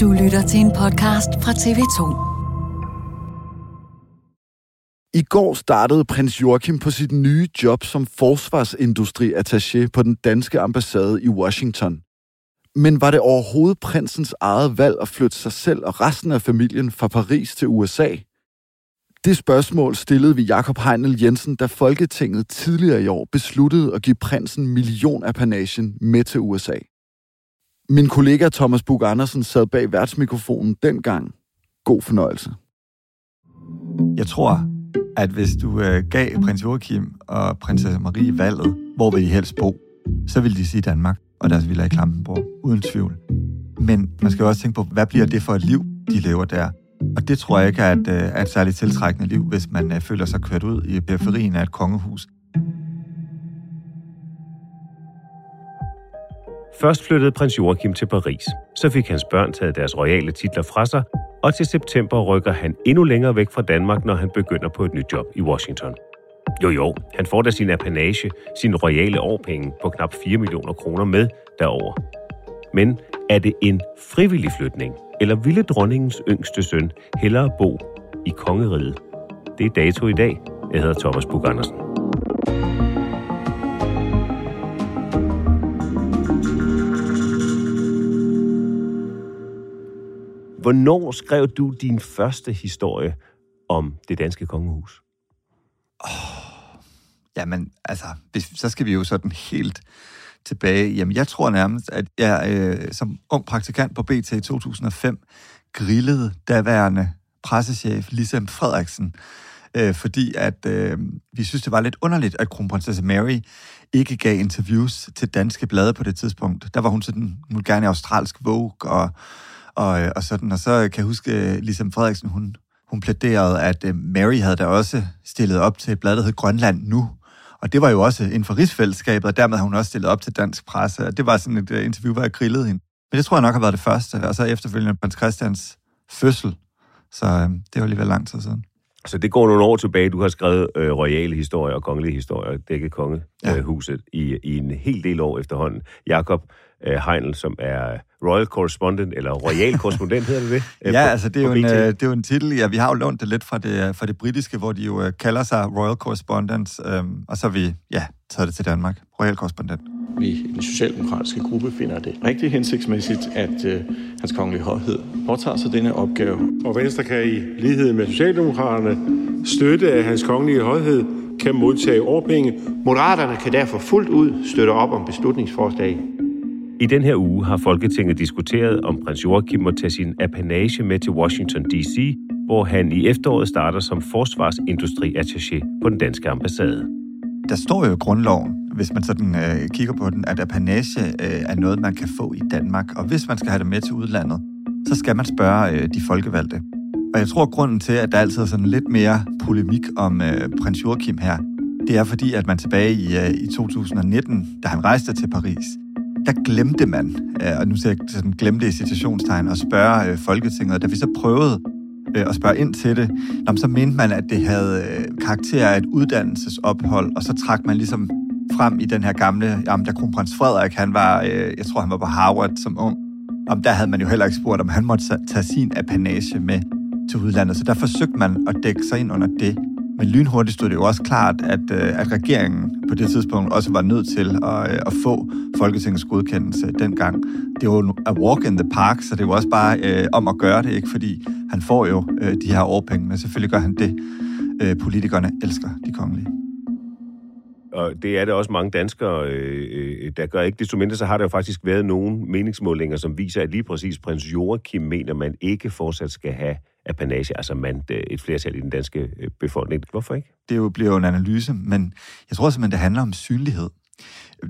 Du lytter til en podcast fra TV2. I går startede prins Joachim på sit nye job som forsvarsindustriattaché på den danske ambassade i Washington. Men var det overhovedet prinsens eget valg at flytte sig selv og resten af familien fra Paris til USA? Det spørgsmål stillede vi Jakob Heinel Jensen, da Folketinget tidligere i år besluttede at give prinsen millionapanagen med til USA. Min kollega Thomas Bug Andersen sad bag værtsmikrofonen dengang. God fornøjelse. Jeg tror, at hvis du øh, gav prins Joachim og prinsesse Marie valget, hvor vil de helst bo, så ville de sige Danmark og deres villa i Klampenborg, uden tvivl. Men man skal jo også tænke på, hvad bliver det for et liv, de lever der? Og det tror jeg ikke er et, øh, er et særligt tiltrækkende liv, hvis man øh, føler sig kørt ud i periferien af et kongehus. Først flyttede prins Joachim til Paris. Så fik hans børn taget deres royale titler fra sig, og til september rykker han endnu længere væk fra Danmark, når han begynder på et nyt job i Washington. Jo jo, han får da sin apanage, sin royale årpenge på knap 4 millioner kroner med derover. Men er det en frivillig flytning, eller ville dronningens yngste søn hellere bo i kongeriget? Det er dato i dag. Jeg hedder Thomas Bug Andersen. Hvornår skrev du din første historie om det danske kongehus? Jamen, altså, hvis, så skal vi jo sådan helt tilbage. Jamen, jeg tror nærmest, at jeg øh, som ung praktikant på BT i 2005 grillede daværende pressechef Lisem Frederiksen, øh, fordi at øh, vi synes, det var lidt underligt, at kronprinsesse Mary ikke gav interviews til danske blade på det tidspunkt. Der var hun sådan, hun gerne i australsk Vogue og, og, øh, og sådan, og så kan jeg huske, øh, Lisa Frederiksen, hun, hun plæderede, at øh, Mary havde da også stillet op til et blad, der hed Grønland Nu, og det var jo også inden for rigsfællesskabet, og dermed har hun også stillet op til dansk presse. Og det var sådan et interview, hvor jeg grillede hende. Men det tror jeg nok har været det første, og så efterfølgende prins Christians fødsel. Så øh, det var alligevel lang tid siden. Så det går nogle år tilbage. Du har skrevet øh, royale historier og kongelige historier, dækket kongehuset, ja. i, i en hel del år efterhånden. Jakob øh, Heinl, som er royal correspondent, eller royal korrespondent hedder det det? Øh, Ja, på- altså det er, jo en, øh, det er jo en titel, ja, vi har jo lånt det lidt fra det, fra det britiske, hvor de jo øh, kalder sig Royal Correspondents, øhm, og så har vi, ja, taget det til Danmark. Royal Correspondent. Vi i den socialdemokratiske gruppe finder det rigtig hensigtsmæssigt, at øh, hans kongelige højhed påtager sig denne opgave. Og Venstre kan i lighed med Socialdemokraterne støtte, at hans kongelige højhed kan modtage årpenge. Moderaterne kan derfor fuldt ud støtte op om beslutningsforslag. I den her uge har Folketinget diskuteret, om prins Joachim må tage sin apanage med til Washington D.C., hvor han i efteråret starter som forsvarsindustriattaché på den danske ambassade. Der står jo i grundloven, hvis man sådan øh, kigger på den, at apanage øh, er noget, man kan få i Danmark. Og hvis man skal have det med til udlandet, så skal man spørge øh, de folkevalgte. Og jeg tror, at grunden til, at der altid er sådan lidt mere polemik om øh, prins Joachim her, det er fordi, at man tilbage i, øh, i 2019, da han rejste til Paris, der glemte man, øh, og nu ser jeg sådan glemte i citationstegn, at spørge øh, Folketinget. Da vi så prøvede øh, at spørge ind til det, så mente man, at det havde øh, karakter af et uddannelsesophold, og så trak man ligesom frem i den her gamle, jamen, da kronprins Frederik, han var, jeg tror, han var på Harvard som ung, om der havde man jo heller ikke spurgt, om han måtte tage sin apanage med til udlandet. Så der forsøgte man at dække sig ind under det. Men lynhurtigt stod det jo også klart, at, øh, at regeringen på det tidspunkt også var nødt til at, øh, at få Folketingets godkendelse dengang. Det var a walk in the park, så det var også bare øh, om at gøre det, ikke? fordi han får jo øh, de her årpenge, men selvfølgelig gør han det. Øh, politikerne elsker de kongelige og det er det også mange danskere, øh, øh, der gør ikke. Desto mindre så har der jo faktisk været nogle meningsmålinger, som viser, at lige præcis prins Joachim mener, man ikke fortsat skal have apanage, altså man, øh, et flertal i den danske øh, befolkning. Hvorfor ikke? Det jo bliver jo en analyse, men jeg tror simpelthen, det handler om synlighed.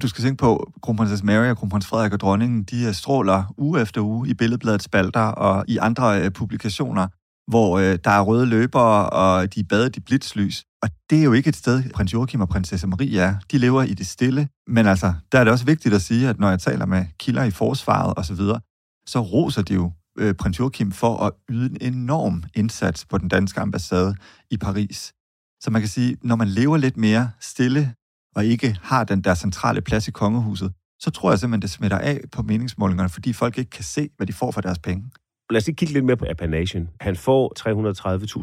Du skal tænke på, kronprinsesse Mary og kronprins Frederik og dronningen, de øh, stråler uge efter uge i Billedbladets spalter og i andre publikationer, hvor der er røde løbere, og de er badet i blitzlys. Og det er jo ikke et sted, prins Joachim og prinsesse Marie er. De lever i det stille. Men altså, der er det også vigtigt at sige, at når jeg taler med kilder i forsvaret osv., så, så roser de jo øh, prins Joachim for at yde en enorm indsats på den danske ambassade i Paris. Så man kan sige, når man lever lidt mere stille og ikke har den der centrale plads i kongehuset, så tror jeg simpelthen, det smitter af på meningsmålingerne, fordi folk ikke kan se, hvad de får for deres penge. Lad os lige kigge lidt mere på apanagen. Han får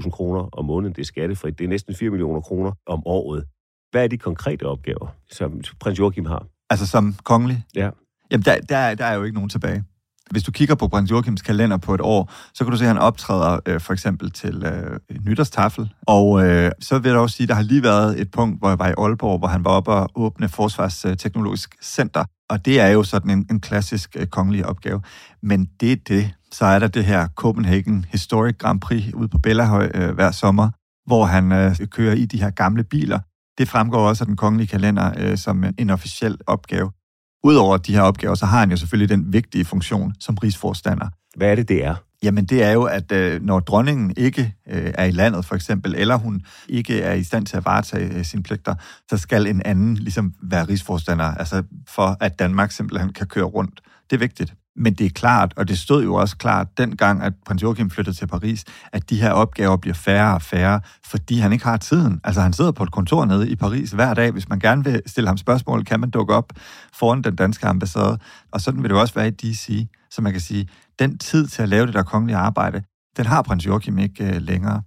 330.000 kroner om måneden. Det er skattefrit. Det er næsten 4 millioner kroner om året. Hvad er de konkrete opgaver, som prins Joachim har? Altså som kongelig? Ja. Jamen, der, der, der er jo ikke nogen tilbage. Hvis du kigger på prins Joachims kalender på et år, så kan du se, at han optræder øh, for eksempel til øh, nytårstafel. Og øh, så vil jeg også sige, at der har lige været et punkt, hvor jeg var i Aalborg, hvor han var oppe og åbne Forsvarsteknologisk Center. Og det er jo sådan en, en klassisk øh, kongelig opgave. Men det er det. Så er der det her Copenhagen Historic Grand Prix ude på Bellahøj øh, hver sommer, hvor han øh, kører i de her gamle biler. Det fremgår også af den kongelige kalender øh, som en, en officiel opgave. Udover de her opgaver, så har han jo selvfølgelig den vigtige funktion som rigsforstander. Hvad er det, det er? Jamen det er jo, at øh, når dronningen ikke øh, er i landet for eksempel, eller hun ikke er i stand til at varetage øh, sine pligter, så skal en anden ligesom være rigsforstander, altså for at Danmark simpelthen kan køre rundt. Det er vigtigt. Men det er klart, og det stod jo også klart dengang, at prins Joachim flyttede til Paris, at de her opgaver bliver færre og færre, fordi han ikke har tiden. Altså han sidder på et kontor nede i Paris hver dag. Hvis man gerne vil stille ham spørgsmål, kan man dukke op foran den danske ambassade. Og sådan vil det også være i DC. Så man kan sige, den tid til at lave det der kongelige arbejde, den har prins Joachim ikke øh, længere.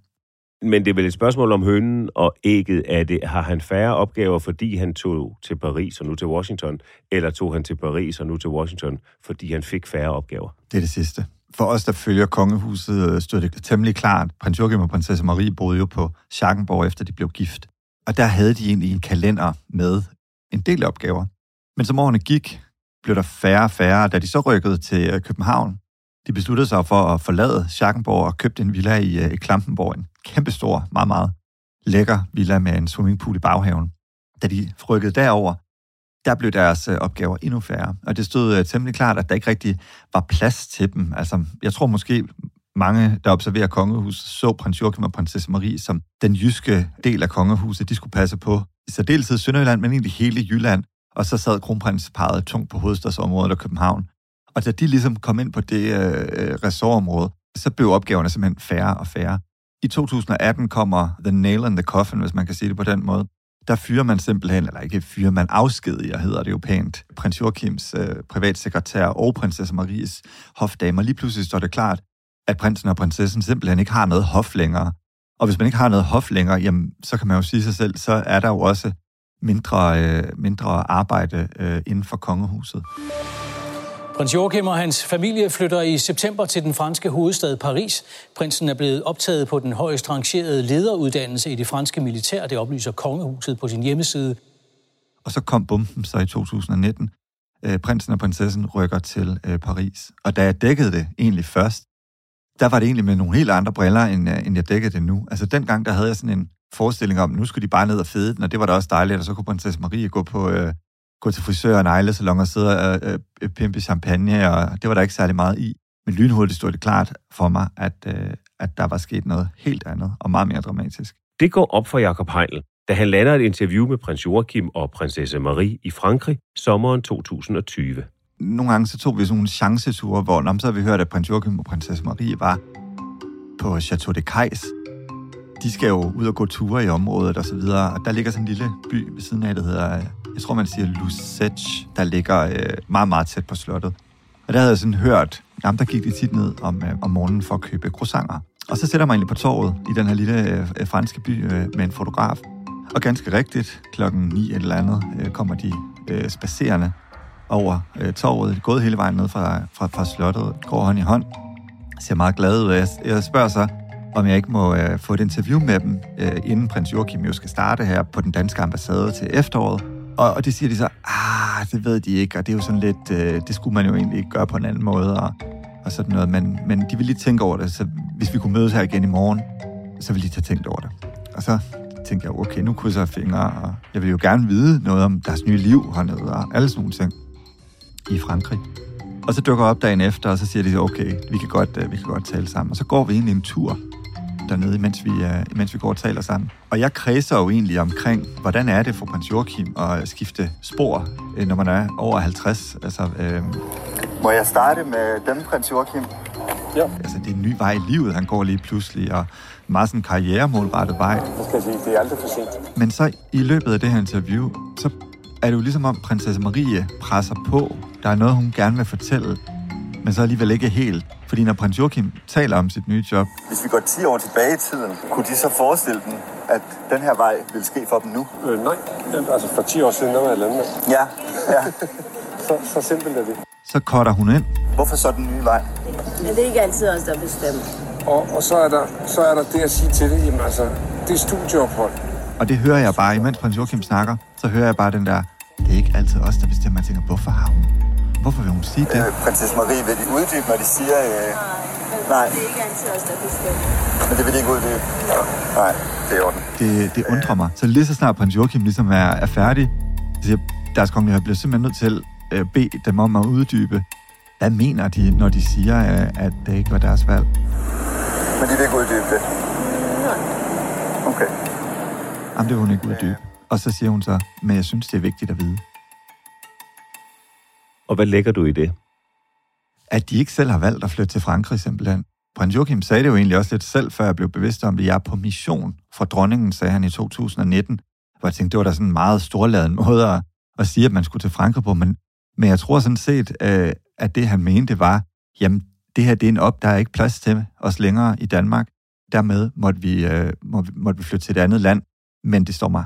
Men det er vel et spørgsmål om hønen og ægget. Er det, har han færre opgaver, fordi han tog til Paris og nu til Washington, eller tog han til Paris og nu til Washington, fordi han fik færre opgaver? Det er det sidste. For os, der følger kongehuset, øh, stod det temmelig klart. Prins Joachim og prinsesse Marie boede jo på Schackenborg, efter de blev gift. Og der havde de egentlig en kalender med en del opgaver. Men som årene gik, blev der færre og færre. Da de så rykkede til øh, København, de besluttede sig for at forlade Schackenborg og købte en villa i, øh, i Klampenborg. En kæmpestor, meget, meget lækker villa med en swimmingpool i baghaven. Da de rykkede derover, der blev deres øh, opgaver endnu færre. Og det stod øh, temmelig klart, at der ikke rigtig var plads til dem. Altså, jeg tror måske, mange, der observerer kongehuset, så prins Joachim og prinsesse Marie som den jyske del af kongehuset, de skulle passe på. I særdeleshed Sønderjylland, men egentlig hele Jylland. Og så sad kronprinsparet tungt på hovedstadsområdet og København. Og da de ligesom kom ind på det øh, øh, ressortområde, så blev opgaverne simpelthen færre og færre. I 2018 kommer The Nail in the Coffin, hvis man kan sige det på den måde. Der fyrer man simpelthen, eller ikke fyrer man afskediger, hedder det jo pænt, prins Joachims øh, privatsekretær og prinsesse Maries hofdamer. Lige pludselig står det klart, at prinsen og prinsessen simpelthen ikke har noget hof længere. Og hvis man ikke har noget hof længere, jamen, så kan man jo sige sig selv, så er der jo også mindre, øh, mindre arbejde øh, inden for kongehuset. Prins Joachim og hans familie flytter i september til den franske hovedstad Paris. Prinsen er blevet optaget på den højst rangerede lederuddannelse i det franske militær. Det oplyser kongehuset på sin hjemmeside. Og så kom bomben så i 2019. Øh, prinsen og prinsessen rykker til øh, Paris. Og da jeg dækkede det egentlig først, der var det egentlig med nogle helt andre briller, end, øh, end jeg dækkede det nu. Altså dengang, der havde jeg sådan en forestilling om, nu skulle de bare ned og fede den, og det var da også dejligt, og så kunne prinsesse Marie gå på, øh, gå til frisør og neglesalon og sidde og øh, øh, pimpe champagne, og det var der ikke særlig meget i. Men lynhurtigt stod det klart for mig, at, øh, at der var sket noget helt andet og meget mere dramatisk. Det går op for Jakob Heinl, da han lander et interview med prins Joachim og prinsesse Marie i Frankrig sommeren 2020. nogle gange så tog vi sådan nogle chanceture, hvor nå, så har vi hørt, at prins Joachim og prinsesse Marie var på Chateau de Cais. De skal jo ud og gå ture i området og så videre, og der ligger sådan en lille by ved siden af, der hedder, jeg tror man siger Lusage, der ligger øh, meget, meget tæt på slottet. Og der havde jeg sådan hørt, jamen der gik de tit ned om, øh, om morgenen for at købe croissanter. Og så sætter man egentlig på torvet i den her lille øh, øh franske by øh, med en fotograf. Og ganske rigtigt, klokken 9 eller andet, øh, kommer de øh, spacerende over øh, torvet, gået hele vejen ned fra, fra, fra slottet, går hånd i hånd, ser meget glad ud. Jeg, jeg spørger så, om jeg ikke må øh, få et interview med dem, øh, inden prins Joachim jo skal starte her på den danske ambassade til efteråret. Og, og det siger de så, ah, det ved de ikke, og det er jo sådan lidt, øh, det skulle man jo egentlig ikke gøre på en anden måde, og, og sådan noget. Men, men de vil lige tænke over det, så hvis vi kunne mødes her igen i morgen, så vil de tage tænkt over det. Og så tænkte jeg, okay, nu krydser jeg fingre, og jeg vil jo gerne vide noget om deres nye liv hernede, og alle sådan nogle ting i Frankrig. Og så dukker jeg op dagen efter, og så siger de, okay, vi kan godt, øh, vi kan godt tale sammen. Og så går vi egentlig en tur dernede, mens vi, uh, mens vi går og taler sammen. Og jeg kredser jo egentlig omkring, hvordan er det for prins Joachim at skifte spor, uh, når man er over 50? Altså, uh... Må jeg starte med dem, prins Joachim? Ja. Altså, det er en ny vej i livet, han går lige pludselig, og meget sådan karrieremålrettet vej. Jeg skal sige, det er aldrig for sent. Men så i løbet af det her interview, så er det jo ligesom om prinsesse Marie presser på. Der er noget, hun gerne vil fortælle, men så alligevel ikke helt. Fordi når prins Joachim taler om sit nye job... Hvis vi går 10 år tilbage i tiden, kunne de så forestille dem, at den her vej vil ske for dem nu? Øh, nej, altså for 10 år siden, der var jeg landmand. Ja, ja. så, så simpelt er det. Så cutter hun ind. Hvorfor så den nye vej? Men det er ikke altid os, der bestemmer. Og, og så, er der, så er der det at sige til det, jamen altså, det er studieophold. Og det hører jeg bare, imens prins Joachim snakker, så hører jeg bare den der, det er ikke altid os, der bestemmer. Jeg tænker, hvorfor har hun? Hvorfor vil hun sige det? Øh, prinsesse Marie, vil de uddybe, når de siger... Øh... Nej, det er ikke altid os, der bestemmer. Men det vil de ikke uddybe? Nej, det er orden. Det, det undrer mig. Så lige så snart prins Joachim ligesom er, er færdig, så siger deres kongelighed bliver simpelthen nødt til at øh, bede dem om at uddybe, hvad mener de, når de siger, øh, at det ikke var deres valg? Men de vil ikke uddybe det? Okay. Jamen, det vil hun ikke uddybe. Og så siger hun så, men jeg synes, det er vigtigt at vide. Og hvad lægger du i det? At de ikke selv har valgt at flytte til Frankrig simpelthen. Prins Joachim sagde det jo egentlig også lidt selv, før jeg blev bevidst om det. Jeg er på mission fra dronningen, sagde han i 2019. Hvor jeg tænkte, det var da sådan en meget storladen måde at, at sige, at man skulle til Frankrig på. Men, men jeg tror sådan set, øh, at det han mente var, jamen det her det er en op, der er ikke plads til os længere i Danmark. Dermed måtte vi, øh, må, måtte vi flytte til et andet land. Men det står mig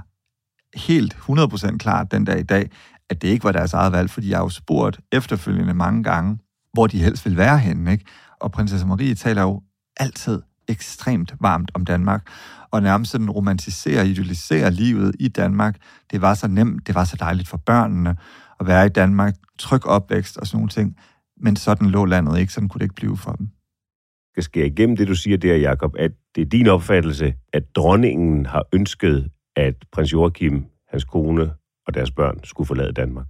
helt 100% klart den dag i dag, at det ikke var deres eget valg, fordi jeg har jo spurgt efterfølgende mange gange, hvor de helst vil være henne. Ikke? Og prinsesse Marie taler jo altid ekstremt varmt om Danmark, og nærmest sådan romantiserer, idealiserer livet i Danmark. Det var så nemt, det var så dejligt for børnene at være i Danmark, tryg opvækst og sådan nogle ting. Men sådan lå landet ikke, sådan kunne det ikke blive for dem. skal igennem det, du siger der, Jakob, at det er din opfattelse, at dronningen har ønsket, at prins Joachim, hans kone og deres børn skulle forlade Danmark?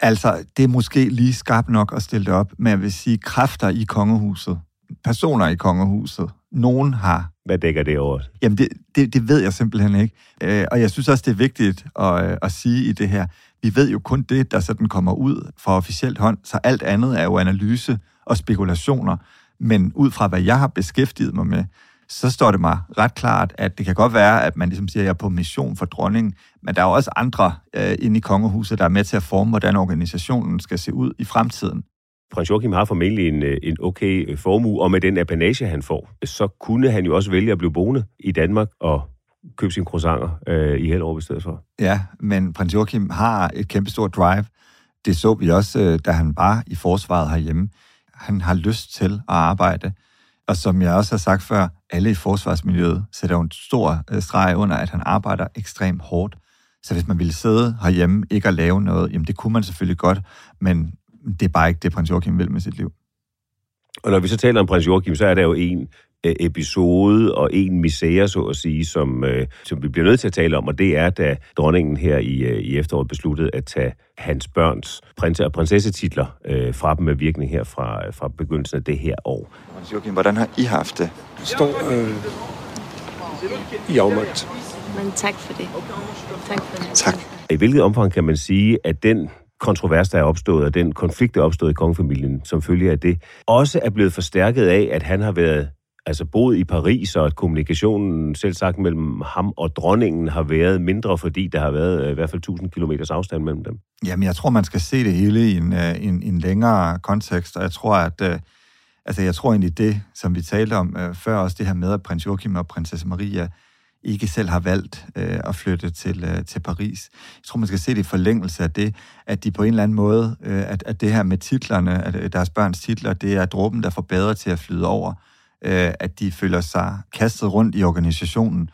Altså, det er måske lige skarpt nok at stille det op, men jeg vil sige, kræfter i kongehuset, personer i kongehuset, nogen har... Hvad dækker det over? Jamen, det, det, det ved jeg simpelthen ikke. Øh, og jeg synes også, det er vigtigt at, at sige i det her. Vi ved jo kun det, der sådan kommer ud fra officielt hånd, så alt andet er jo analyse og spekulationer. Men ud fra, hvad jeg har beskæftiget mig med, så står det mig ret klart, at det kan godt være, at man ligesom siger, at jeg er på mission for dronningen, men der er jo også andre øh, inde i kongehuset, der er med til at forme, hvordan organisationen skal se ud i fremtiden. Prins Joachim har formentlig en, øh, en okay formue, og med den apanage, han får, så kunne han jo også vælge at blive boende i Danmark og købe sine croissanter øh, i Hellerup i stedet for. Ja, men prins Joachim har et kæmpestort drive. Det så vi også, øh, da han var i forsvaret herhjemme. Han har lyst til at arbejde. Og som jeg også har sagt før, alle i forsvarsmiljøet sætter jo en stor øh, streg under, at han arbejder ekstremt hårdt. Så hvis man ville sidde herhjemme, ikke at lave noget, jamen det kunne man selvfølgelig godt, men det er bare ikke det, prins Joachim vil med sit liv. Og når vi så taler om prins Joachim, så er der jo en episode og en misære, så at sige, som, øh, som vi bliver nødt til at tale om, og det er, da dronningen her i, øh, i efteråret besluttede at tage hans børns prins- og prinsessetitler øh, fra dem med virkning her fra, fra begyndelsen af det her år. Joachim, hvordan har I haft det? Står øh, i afmagt. Men tak for det. Tak for det. Tak. I hvilket omfang kan man sige, at den kontrovers, der er opstået, og den konflikt, der er opstået i kongefamilien, som følge af det, også er blevet forstærket af, at han har været altså boet i Paris, og at kommunikationen selv sagt mellem ham og dronningen har været mindre, fordi der har været øh, i hvert fald 1000 km afstand mellem dem. Jamen, jeg tror, man skal se det hele i en, øh, en, en længere kontekst, og jeg tror, at øh, altså, jeg tror egentlig det, som vi talte om før, også det her med, at prins Joachim og prinsesse Maria ikke selv har valgt øh, at flytte til, øh, til Paris. Jeg tror, man skal se det i forlængelse af det, at de på en eller anden måde, øh, at, at det her med titlerne, at deres børns titler, det er dråben, der får bedre til at flyde over øh, at de føler sig kastet rundt i organisationen,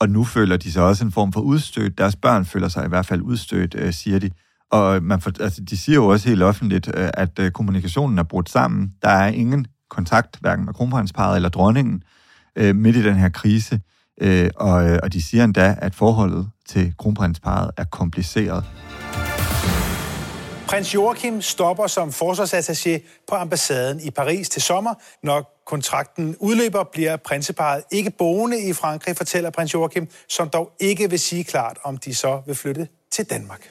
og nu føler de sig også en form for udstødt. Deres børn føler sig i hvert fald udstødt, øh, siger de. Og man for, altså, de siger jo også helt offentligt, øh, at øh, kommunikationen er brudt sammen. Der er ingen kontakt, hverken med kronprinsparet eller dronningen, øh, midt i den her krise. Øh, og, øh, og de siger endda, at forholdet til kronprinsparet er kompliceret. Prins Joachim stopper som forsvarsattaché på ambassaden i Paris til sommer. Når kontrakten udløber, bliver prinseparet ikke boende i Frankrig, fortæller prins Joachim, som dog ikke vil sige klart, om de så vil flytte til Danmark.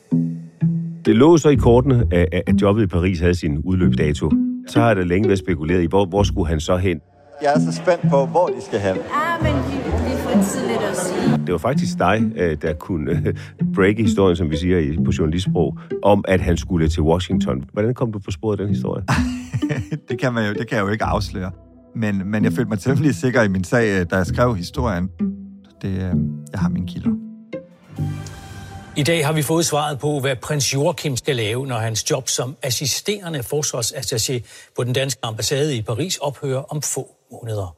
Det lå så i kortene, at jobbet i Paris havde sin udløbsdato. Så har det længe været spekuleret i, hvor, hvor skulle han så hen? Jeg er så spændt på, hvor de skal hen. Ja, men det er for tidligt at sige. Det var faktisk dig, øh, der kunne øh, breake historien, som vi siger på journalistsprog, om at han skulle til Washington. Hvordan kom du på sporet af den historie? det, kan man jo, det kan jeg jo ikke afsløre. Men, men jeg følte mig temmelig sikker i min sag, øh, da jeg skrev historien. Det, jeg har min kilder. I dag har vi fået svaret på, hvad prins Joachim skal lave, når hans job som assisterende forsvarsattaché på den danske ambassade i Paris ophører om få måneder.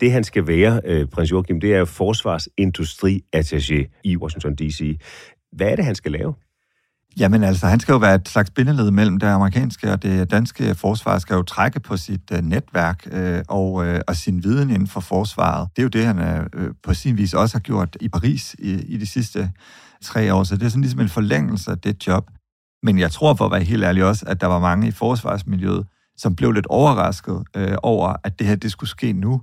Det han skal være, øh, prins Joachim, det er forsvarsindustriattaché i Washington D.C. Hvad er det, han skal lave? Jamen altså, han skal jo være et slags bindeled mellem det amerikanske og det danske forsvar, skal jo trække på sit uh, netværk øh, og, øh, og sin viden inden for forsvaret. Det er jo det, han øh, på sin vis også har gjort i Paris i, i de sidste tre år, så det er sådan ligesom en forlængelse af det job. Men jeg tror for at være helt ærlig også, at der var mange i forsvarsmiljøet, som blev lidt overrasket øh, over, at det her det skulle ske nu.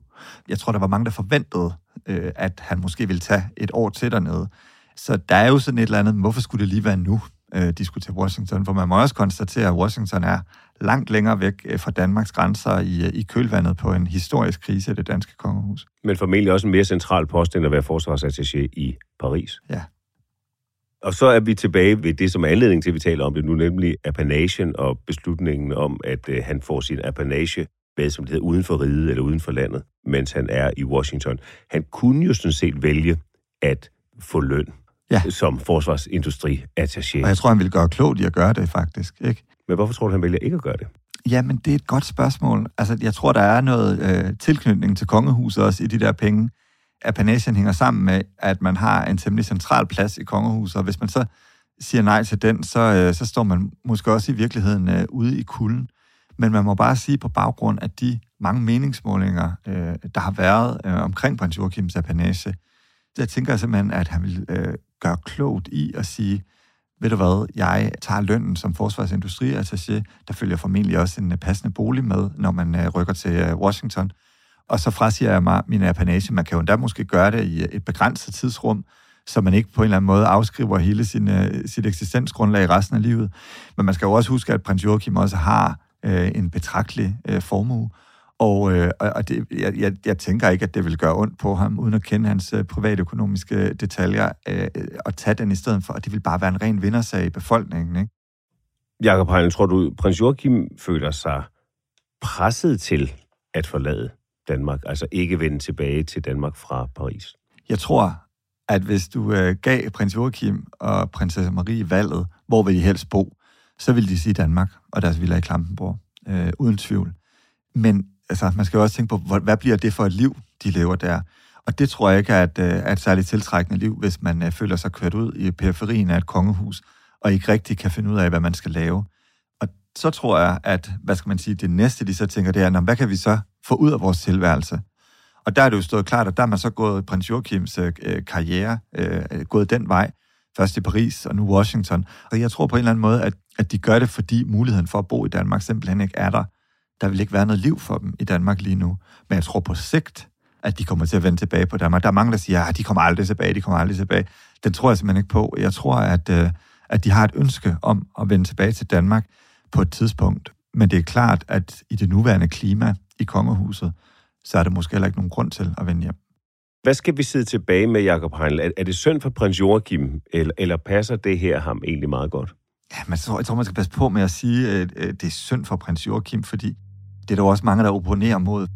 Jeg tror, der var mange, der forventede, øh, at han måske ville tage et år til dernede. Så der er jo sådan et eller andet, hvorfor skulle det lige være nu, øh, de skulle til Washington? For man må også konstatere, at Washington er langt længere væk øh, fra Danmarks grænser i, øh, i kølvandet på en historisk krise i det danske kongehus. Men formentlig også en mere central post, end at være forsvarsattaché i Paris. Ja. Og så er vi tilbage ved det, som er anledning til, at vi taler om det nu, nemlig apanagen og beslutningen om, at øh, han får sin apanage med, som det hedder, uden for riget eller uden for landet, mens han er i Washington. Han kunne jo sådan set vælge at få løn ja. som forsvarsindustri attaché. Og jeg tror, han ville gøre klogt i at gøre det, faktisk. Ikke? Men hvorfor tror du, han vælger ikke at gøre det? Jamen, det er et godt spørgsmål. Altså, jeg tror, der er noget øh, tilknytning til kongehuset også i de der penge apanagen hænger sammen med, at man har en temmelig central plads i kongehuset, og hvis man så siger nej til den, så, øh, så står man måske også i virkeligheden øh, ude i kulden. Men man må bare sige på baggrund af de mange meningsmålinger, øh, der har været øh, omkring prins Joachims apanage, jeg tænker simpelthen, at han vil øh, gøre klogt i at sige, ved du hvad, jeg tager lønnen som forsvarsindustriattaché, der følger formentlig også en øh, passende bolig med, når man øh, rykker til øh, Washington og så frasiger jeg mig min apanage. Man kan jo endda måske gøre det i øh, et begrænset tidsrum, så man ikke på en eller anden måde afskriver hele sin, øh, sit eksistensgrundlag resten af livet. Men man skal jo også huske, at prins Joachim også har øh, en betragtelig øh, formue, og, uh, og det, jeg, jeg, jeg tænker ikke, at det vil gøre ondt på ham, uden at kende hans uh, privatøkonomiske detaljer, og tage den i stedet for, og det vil bare være en ren vindersag i befolkningen. Ikke? Jakob Heinle, tror du, prins Joachim føler sig presset til at forlade Danmark, altså ikke vende tilbage til Danmark fra Paris? Jeg tror, at hvis du øh, gav prins Joachim og prinsesse Marie valget, hvor vil de helst bo, så vil de sige Danmark og deres villa i Klampenborg, øh, uden tvivl. Men altså, man skal jo også tænke på, hvad bliver det for et liv, de lever der? Og det tror jeg ikke er et, øh, er et særligt tiltrækkende liv, hvis man øh, føler sig kørt ud i periferien af et kongehus, og ikke rigtig kan finde ud af, hvad man skal lave. Og så tror jeg, at, hvad skal man sige, det næste, de så tænker, det er, hvad kan vi så få ud af vores tilværelse. Og der er det jo stået klart, at der er man så gået prins Joachims øh, øh, karriere, øh, gået den vej, først i Paris og nu Washington. Og jeg tror på en eller anden måde, at, at de gør det, fordi muligheden for at bo i Danmark simpelthen ikke er der. Der vil ikke være noget liv for dem i Danmark lige nu. Men jeg tror på sigt, at de kommer til at vende tilbage på Danmark. Der er mange, der siger, at de kommer aldrig tilbage, de kommer aldrig tilbage. Den tror jeg simpelthen ikke på. Jeg tror, at, øh, at de har et ønske om at vende tilbage til Danmark på et tidspunkt. Men det er klart, at i det nuværende klima i kongehuset, så er der måske heller ikke nogen grund til at vende hjem. Hvad skal vi sidde tilbage med, Jacob Heinle? Er, er det synd for prins Joachim, eller, eller passer det her ham egentlig meget godt? Ja, men jeg tror, jeg tror, man skal passe på med at sige, at det er synd for prins Joachim, fordi det er der også mange, der opponerer mod.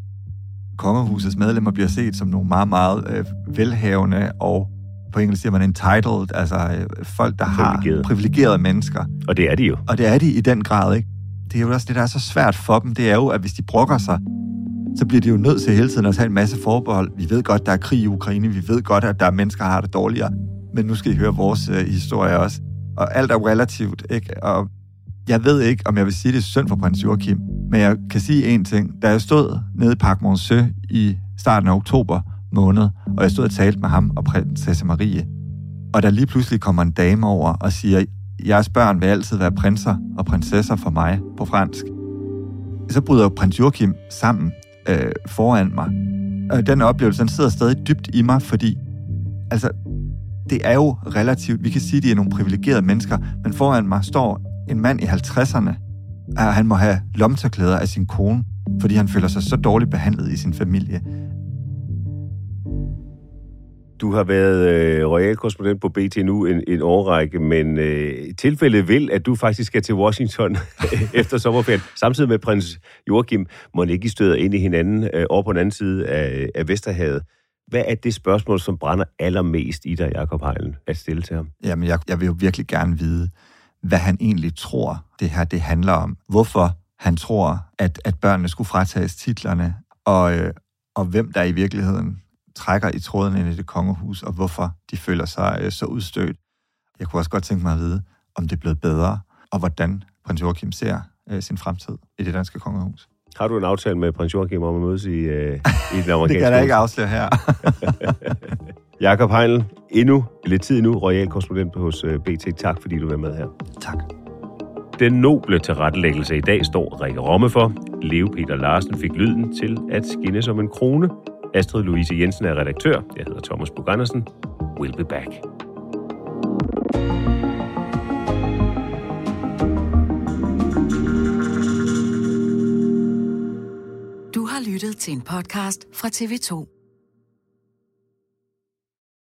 Kongehusets medlemmer bliver set som nogle meget, meget øh, velhavende og på engelsk siger man entitled, altså øh, folk, der har privilegerede mennesker. Og det er de jo. Og det er de i den grad, ikke? Det er jo også det, der er så svært for dem, det er jo, at hvis de brokker sig, så bliver de jo nødt til hele tiden at tage en masse forbehold. Vi ved godt, der er krig i Ukraine, vi ved godt, at der er mennesker, der har det dårligere, men nu skal I høre vores øh, historie også. Og alt er relativt, ikke? Og jeg ved ikke, om jeg vil sige, det er synd for prins Joachim, men jeg kan sige én ting. Da jeg stod nede i Park Monceau i starten af oktober måned, og jeg stod og talte med ham og prinsesse Marie, og der lige pludselig kommer en dame over og siger, jeres børn vil altid være prinser og prinsesser for mig på fransk. Så bryder prins Joachim sammen øh, foran mig. Og den oplevelse, den sidder stadig dybt i mig, fordi altså, det er jo relativt, vi kan sige, at de er nogle privilegerede mennesker, men foran mig står en mand i 50'erne, og han må have lomterklæder af sin kone, fordi han føler sig så dårligt behandlet i sin familie. Du har været øh, royal korrespondent på BT nu en, en årrække, men øh, tilfældet vil, at du faktisk skal til Washington efter sommerferien, samtidig med prins Joachim, må ikke støder ind i hinanden øh, over på den anden side af, af Vesterhavet. Hvad er det spørgsmål, som brænder allermest i dig, Jacob Heilen, at stille til ham? Jamen, jeg, jeg vil jo virkelig gerne vide, hvad han egentlig tror, det her det handler om. Hvorfor han tror, at, at børnene skulle fratages titlerne, og, øh, og hvem der i virkeligheden trækker i tråden ind i det kongehus, og hvorfor de føler sig øh, så udstødt. Jeg kunne også godt tænke mig at vide, om det er blevet bedre, og hvordan prins Joachim ser øh, sin fremtid i det danske kongehus. Har du en aftale med prins Joachim om at mødes i, øh, i den amerikanske Det kan jeg ikke afsløre her. Jakob Heinl, endnu lidt tid nu, royal korrespondent hos øh, BT. Tak fordi du var med her. Tak. Den noble tilrettelæggelse i dag står Rikke Romme for. Leo Peter Larsen fik lyden til at skinne som en krone. Astrid Louise Jensen er redaktør. Jeg hedder Thomas Bug Andersen. We'll be back. Du har lyttet til en podcast fra TV2.